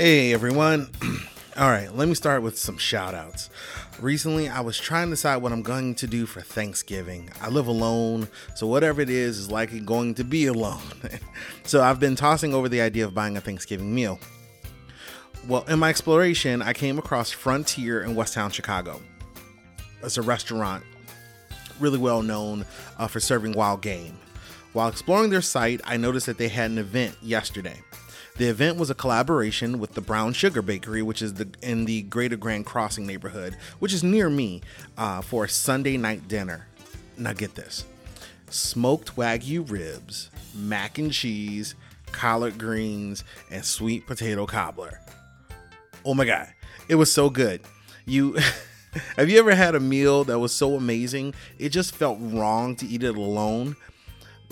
Hey everyone. All right, let me start with some shout outs. Recently, I was trying to decide what I'm going to do for Thanksgiving. I live alone, so whatever it is is likely going to be alone. so I've been tossing over the idea of buying a Thanksgiving meal. Well, in my exploration, I came across Frontier in West Town, Chicago. It's a restaurant really well known uh, for serving wild game. While exploring their site, I noticed that they had an event yesterday. The event was a collaboration with the Brown Sugar Bakery, which is the, in the Greater Grand Crossing neighborhood, which is near me, uh, for a Sunday night dinner. Now get this: smoked wagyu ribs, mac and cheese, collard greens, and sweet potato cobbler. Oh my god, it was so good. You have you ever had a meal that was so amazing it just felt wrong to eat it alone?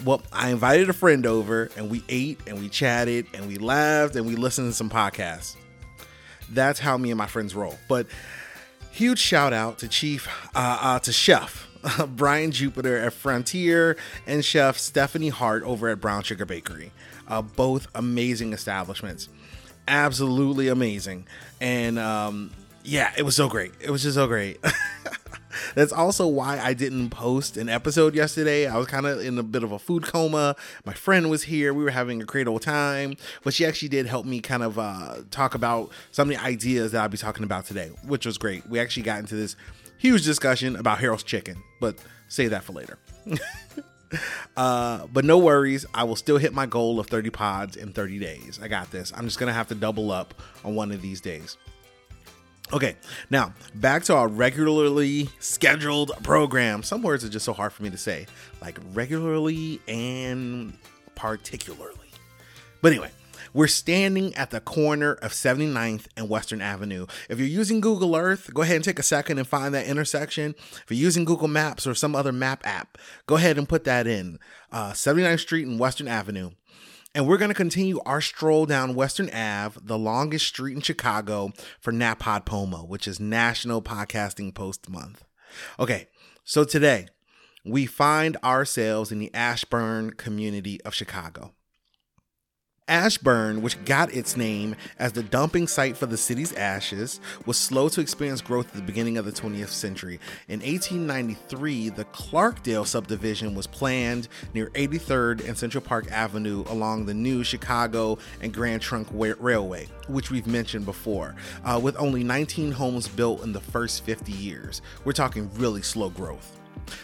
Well, I invited a friend over and we ate and we chatted and we laughed and we listened to some podcasts. That's how me and my friends roll. But huge shout out to Chief, uh, uh, to Chef Brian Jupiter at Frontier and Chef Stephanie Hart over at Brown Sugar Bakery. Uh, both amazing establishments. Absolutely amazing. And um, yeah, it was so great. It was just so great. That's also why I didn't post an episode yesterday. I was kind of in a bit of a food coma. My friend was here. We were having a great old time, but she actually did help me kind of uh, talk about some of the ideas that I'll be talking about today, which was great. We actually got into this huge discussion about Harold's Chicken, but save that for later. uh, but no worries, I will still hit my goal of 30 pods in 30 days. I got this. I'm just gonna have to double up on one of these days. Okay, now back to our regularly scheduled program. Some words are just so hard for me to say, like regularly and particularly. But anyway, we're standing at the corner of 79th and Western Avenue. If you're using Google Earth, go ahead and take a second and find that intersection. If you're using Google Maps or some other map app, go ahead and put that in. Uh, 79th Street and Western Avenue. And we're going to continue our stroll down Western Ave, the longest street in Chicago, for NaPodPoMo, which is National Podcasting Post Month. Okay, so today we find ourselves in the Ashburn community of Chicago. Ashburn, which got its name as the dumping site for the city's ashes, was slow to experience growth at the beginning of the 20th century. In 1893, the Clarkdale subdivision was planned near 83rd and Central Park Avenue along the new Chicago and Grand Trunk Railway, which we've mentioned before, uh, with only 19 homes built in the first 50 years. We're talking really slow growth.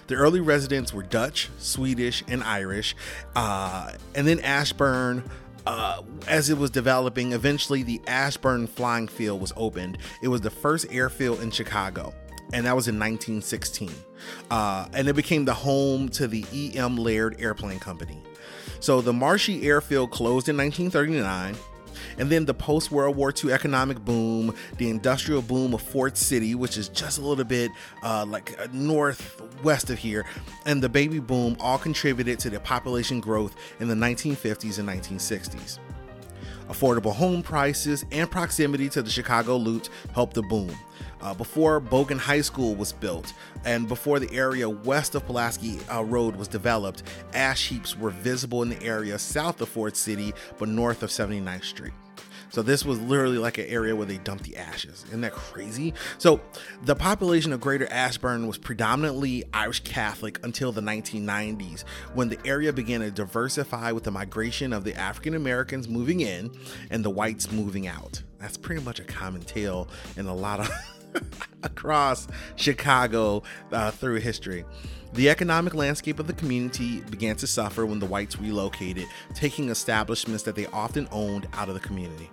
The early residents were Dutch, Swedish, and Irish, uh, and then Ashburn uh, as it was developing, eventually the Ashburn Flying Field was opened. It was the first airfield in Chicago, and that was in 1916. Uh, and it became the home to the E.M. Laird Airplane Company. So the Marshy Airfield closed in 1939. And then the post World War II economic boom, the industrial boom of Ford City, which is just a little bit uh, like uh, northwest of here, and the baby boom all contributed to the population growth in the 1950s and 1960s. Affordable home prices and proximity to the Chicago Loop helped the boom. Uh, before Bogan High School was built and before the area west of Pulaski uh, Road was developed, ash heaps were visible in the area south of Ford City but north of 79th Street. So this was literally like an area where they dumped the ashes. Isn't that crazy? So the population of Greater Ashburn was predominantly Irish Catholic until the 1990s, when the area began to diversify with the migration of the African Americans moving in and the whites moving out. That's pretty much a common tale in a lot of across Chicago uh, through history. The economic landscape of the community began to suffer when the whites relocated, taking establishments that they often owned out of the community.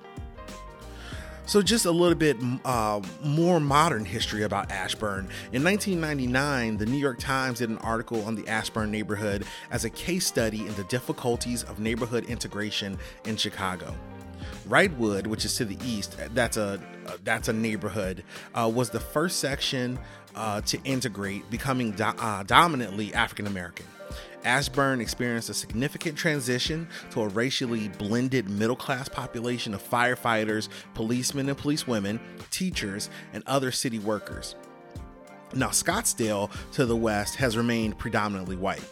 So, just a little bit uh, more modern history about Ashburn. In 1999, the New York Times did an article on the Ashburn neighborhood as a case study in the difficulties of neighborhood integration in Chicago. Wrightwood, which is to the east, that's a that's a neighborhood, uh, was the first section uh, to integrate, becoming do- uh, dominantly African American. Ashburn experienced a significant transition to a racially blended middle class population of firefighters, policemen and policewomen, teachers, and other city workers. Now, Scottsdale to the west has remained predominantly white.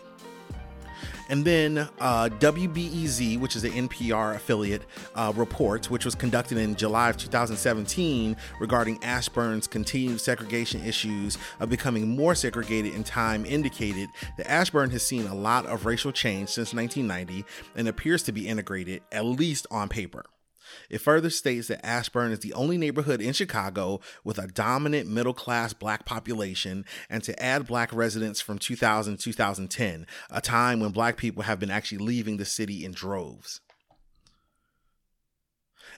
And then uh, WBEZ, which is an NPR affiliate, uh, report, which was conducted in July of 2017 regarding Ashburn's continued segregation issues of becoming more segregated in time, indicated that Ashburn has seen a lot of racial change since 1990 and appears to be integrated, at least on paper. It further states that Ashburn is the only neighborhood in Chicago with a dominant middle class black population and to add black residents from 2000 to 2010, a time when black people have been actually leaving the city in droves.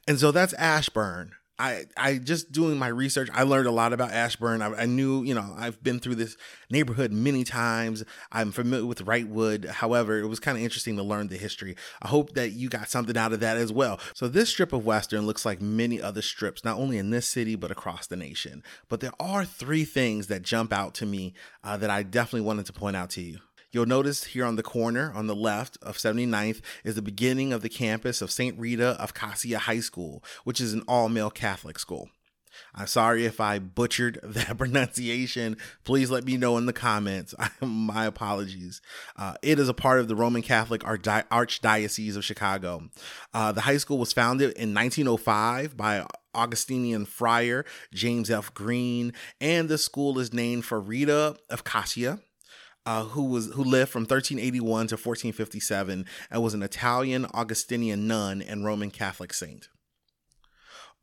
And so that's Ashburn. I, I just doing my research, I learned a lot about Ashburn. I, I, knew, you know, I've been through this neighborhood many times. I'm familiar with Wrightwood. However, it was kind of interesting to learn the history. I hope that you got something out of that as well. So, this strip of Western looks like many other strips, not only in this city, but across the nation. But there are three things that jump out to me uh, that I definitely wanted to point out to you. You'll notice here on the corner on the left of 79th is the beginning of the campus of St. Rita of Cascia High School, which is an all male Catholic school. I'm sorry if I butchered that pronunciation. Please let me know in the comments. My apologies. Uh, it is a part of the Roman Catholic Archdiocese of Chicago. Uh, the high school was founded in 1905 by Augustinian friar James F. Green, and the school is named for Rita of Cascia uh, who was who lived from 1381 to 1457 and was an Italian Augustinian nun and Roman Catholic saint.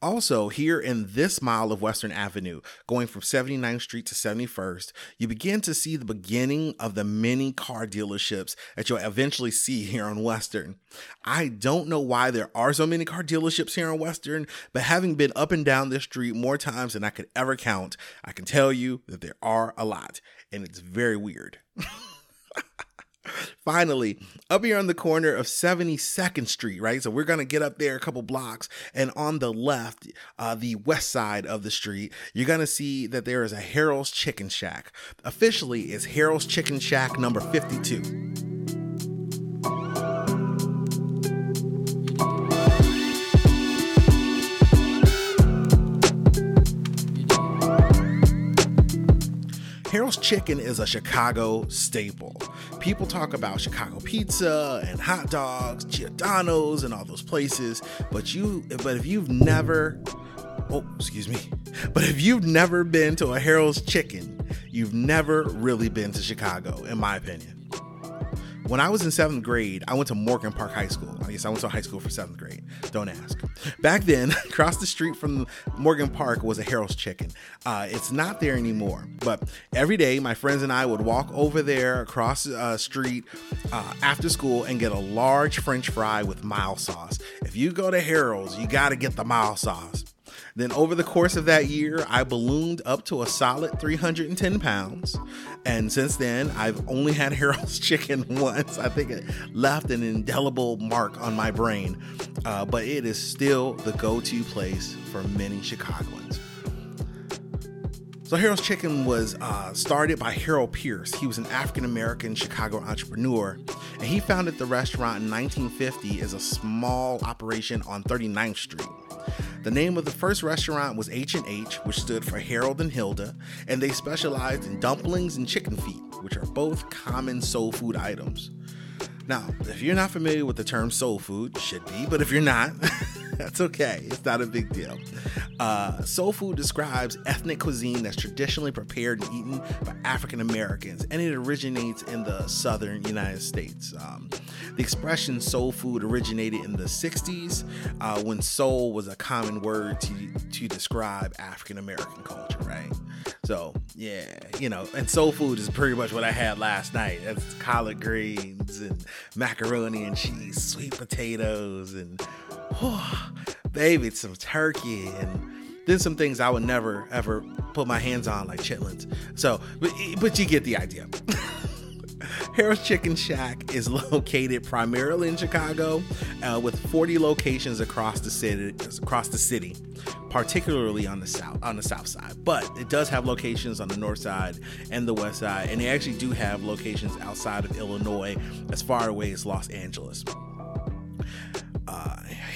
Also, here in this mile of Western Avenue, going from 79th Street to 71st, you begin to see the beginning of the many car dealerships that you'll eventually see here on Western. I don't know why there are so many car dealerships here on Western, but having been up and down this street more times than I could ever count, I can tell you that there are a lot, and it's very weird. Finally, up here on the corner of 72nd Street, right? So we're going to get up there a couple blocks, and on the left, uh, the west side of the street, you're going to see that there is a Harold's Chicken Shack. Officially, it's Harold's Chicken Shack number 52. Harold's Chicken is a Chicago staple. People talk about Chicago pizza and hot dogs, Giordano's, and all those places, but you, but if you've never, oh, excuse me, but if you've never been to a Harold's Chicken, you've never really been to Chicago, in my opinion. When I was in seventh grade, I went to Morgan Park High School. I guess I went to high school for seventh grade. Don't ask. Back then, across the street from Morgan Park was a Harold's Chicken. Uh, it's not there anymore. But every day, my friends and I would walk over there across the uh, street uh, after school and get a large French fry with mild sauce. If you go to Harold's, you got to get the mild sauce. Then, over the course of that year, I ballooned up to a solid 310 pounds. And since then, I've only had Harold's chicken once. I think it left an indelible mark on my brain, uh, but it is still the go to place for many Chicagoans. So Harold's Chicken was uh, started by Harold Pierce. He was an African American Chicago entrepreneur, and he founded the restaurant in 1950 as a small operation on 39th Street. The name of the first restaurant was H&H, which stood for Harold and Hilda, and they specialized in dumplings and chicken feet, which are both common soul food items. Now, if you're not familiar with the term soul food, should be, but if you're not, that's okay. It's not a big deal. Uh, soul food describes ethnic cuisine that's traditionally prepared and eaten by African Americans, and it originates in the southern United States. Um, the expression soul food originated in the 60s uh, when soul was a common word to, to describe African American culture, right? So, yeah, you know, and soul food is pretty much what I had last night. That's collard greens and macaroni and cheese, sweet potatoes, and oh, baby, some turkey, and then some things I would never ever put my hands on, like chitlins. So, but, but you get the idea. Harold's Chicken Shack is located primarily in Chicago, uh, with 40 locations across the city. Across the city, particularly on the south on the south side, but it does have locations on the north side and the west side, and they actually do have locations outside of Illinois, as far away as Los Angeles.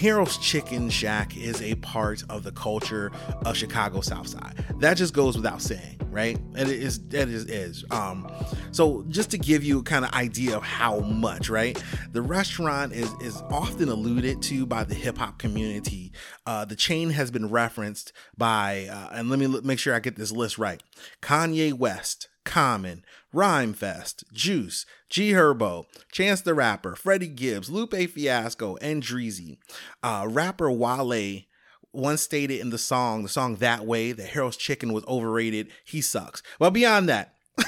Harold's Chicken Shack is a part of the culture of Chicago South Side. That just goes without saying. right? And it is it is is. Um, so just to give you kind of idea of how much, right? The restaurant is is often alluded to by the hip hop community. Uh, the chain has been referenced by, uh, and let me make sure I get this list right: Kanye West, Common, Rhymefest, Juice, G Herbo, Chance the Rapper, Freddie Gibbs, Lupe Fiasco, and Dreezy. Uh, rapper Wale once stated in the song, the song That Way, that Harold's Chicken was overrated. He sucks. Well, beyond that,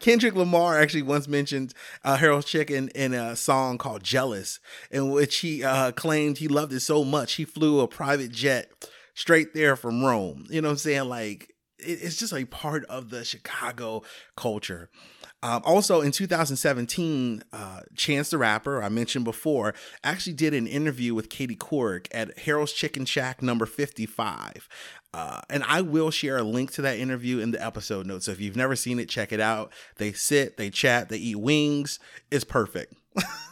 Kendrick Lamar actually once mentioned uh, Harold's Chicken in a song called Jealous, in which he uh, claimed he loved it so much he flew a private jet straight there from Rome. You know what I'm saying? Like, it's just a part of the Chicago culture. Um, also in 2017, uh, Chance the Rapper, I mentioned before, actually did an interview with Katie Couric at Harold's Chicken Shack number 55. Uh, and I will share a link to that interview in the episode notes. So if you've never seen it, check it out. They sit, they chat, they eat wings. It's perfect.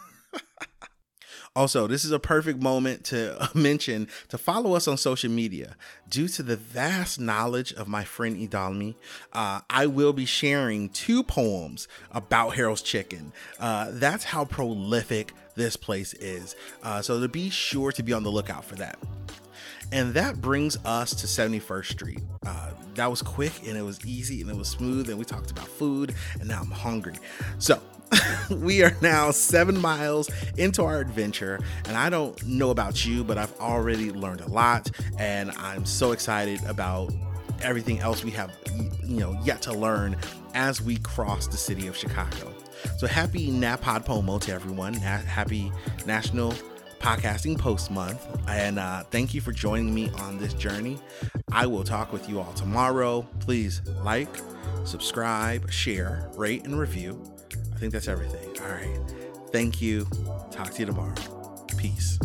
Also, this is a perfect moment to mention to follow us on social media. Due to the vast knowledge of my friend Idalmi, uh, I will be sharing two poems about Harold's Chicken. Uh, that's how prolific this place is. Uh, so to be sure to be on the lookout for that. And that brings us to 71st Street. Uh, that was quick and it was easy and it was smooth, and we talked about food, and now I'm hungry. So, we are now seven miles into our adventure, and I don't know about you, but I've already learned a lot, and I'm so excited about everything else we have, you know, yet to learn as we cross the city of Chicago. So happy NaPodPoMo to everyone. Happy National Podcasting Post Month, and uh, thank you for joining me on this journey. I will talk with you all tomorrow. Please like, subscribe, share, rate, and review think that's everything. All right. Thank you. Talk to you tomorrow. Peace.